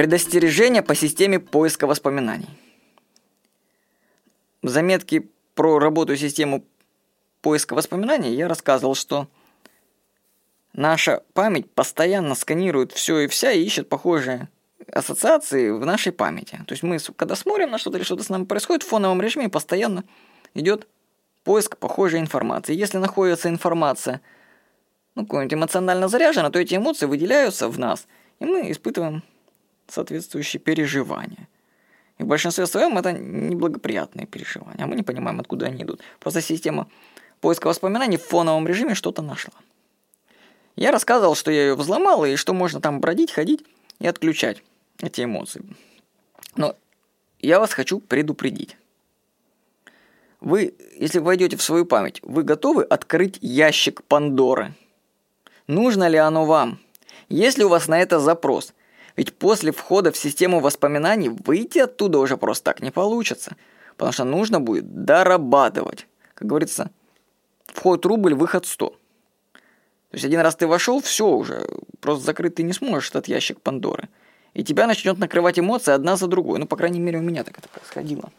Предостережение по системе поиска воспоминаний. В заметке про работу систему поиска воспоминаний я рассказывал, что наша память постоянно сканирует все и вся и ищет похожие ассоциации в нашей памяти. То есть мы, когда смотрим на что-то или что-то с нами происходит, в фоновом режиме постоянно идет поиск похожей информации. Если находится информация, ну, какой-нибудь эмоционально заряжена, то эти эмоции выделяются в нас, и мы испытываем соответствующие переживания. И в большинстве своем это неблагоприятные переживания, а мы не понимаем, откуда они идут. Просто система поиска воспоминаний в фоновом режиме что-то нашла. Я рассказывал, что я ее взломал, и что можно там бродить, ходить и отключать эти эмоции. Но я вас хочу предупредить. Вы, если войдете в свою память, вы готовы открыть ящик Пандоры? Нужно ли оно вам? Если у вас на это запрос, ведь после входа в систему воспоминаний выйти оттуда уже просто так не получится, потому что нужно будет дорабатывать. Как говорится, вход рубль, выход 100. То есть один раз ты вошел, все уже, просто закрыть ты не сможешь этот ящик Пандоры. И тебя начнет накрывать эмоции одна за другой. Ну, по крайней мере, у меня так это происходило.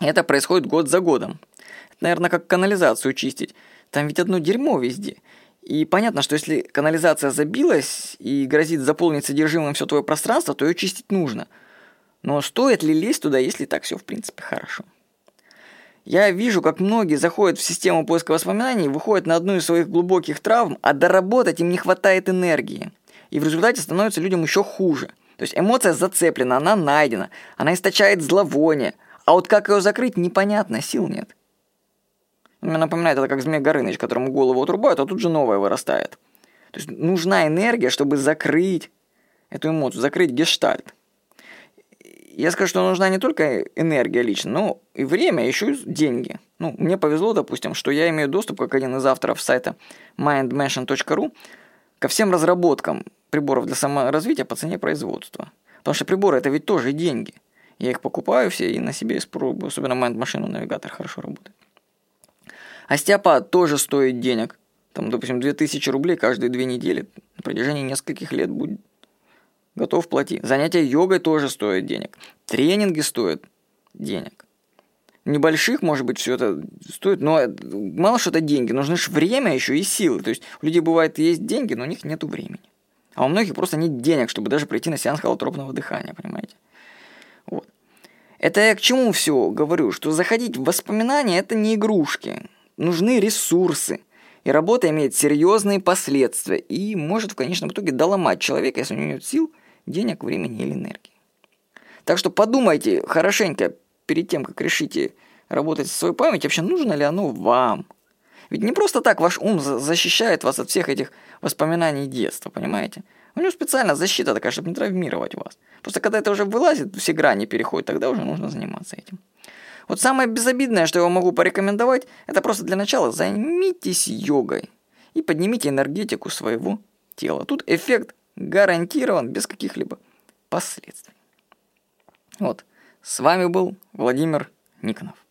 И это происходит год за годом. Это, наверное, как канализацию чистить. Там ведь одно дерьмо везде. И понятно, что если канализация забилась и грозит заполнить содержимым все твое пространство, то ее чистить нужно. Но стоит ли лезть туда, если так все в принципе хорошо? Я вижу, как многие заходят в систему поиска воспоминаний, выходят на одну из своих глубоких травм, а доработать им не хватает энергии. И в результате становится людям еще хуже. То есть эмоция зацеплена, она найдена, она источает зловоние, а вот как ее закрыть, непонятно, сил нет. Мне напоминает это как Змей Горыныч, которому голову отрубают, а тут же новая вырастает. То есть нужна энергия, чтобы закрыть эту эмоцию, закрыть гештальт. Я скажу, что нужна не только энергия лично, но и время, еще и деньги. Ну, мне повезло, допустим, что я имею доступ, как один из авторов сайта mindmention.ru, ко всем разработкам приборов для саморазвития по цене производства. Потому что приборы это ведь тоже деньги. Я их покупаю все и на себе испробую, особенно Mind Machine навигатор хорошо работает. Остеопат тоже стоит денег. Там, допустим, 2000 рублей каждые две недели. На протяжении нескольких лет будет. Готов платить. Занятия йогой тоже стоят денег. Тренинги стоят денег. Небольших, может быть, все это стоит, но мало что это деньги. Нужны же время еще и силы. То есть у людей бывает есть деньги, но у них нет времени. А у многих просто нет денег, чтобы даже прийти на сеанс холотропного дыхания, понимаете? Вот. Это я к чему все говорю, что заходить в воспоминания – это не игрушки нужны ресурсы. И работа имеет серьезные последствия и может в конечном итоге доломать человека, если у него нет сил, денег, времени или энергии. Так что подумайте хорошенько перед тем, как решите работать со своей памятью, вообще нужно ли оно вам. Ведь не просто так ваш ум защищает вас от всех этих воспоминаний детства, понимаете? У него специально защита такая, чтобы не травмировать вас. Просто когда это уже вылазит, все грани переходят, тогда уже нужно заниматься этим. Вот самое безобидное, что я вам могу порекомендовать, это просто для начала займитесь йогой и поднимите энергетику своего тела. Тут эффект гарантирован без каких-либо последствий. Вот, с вами был Владимир Никонов.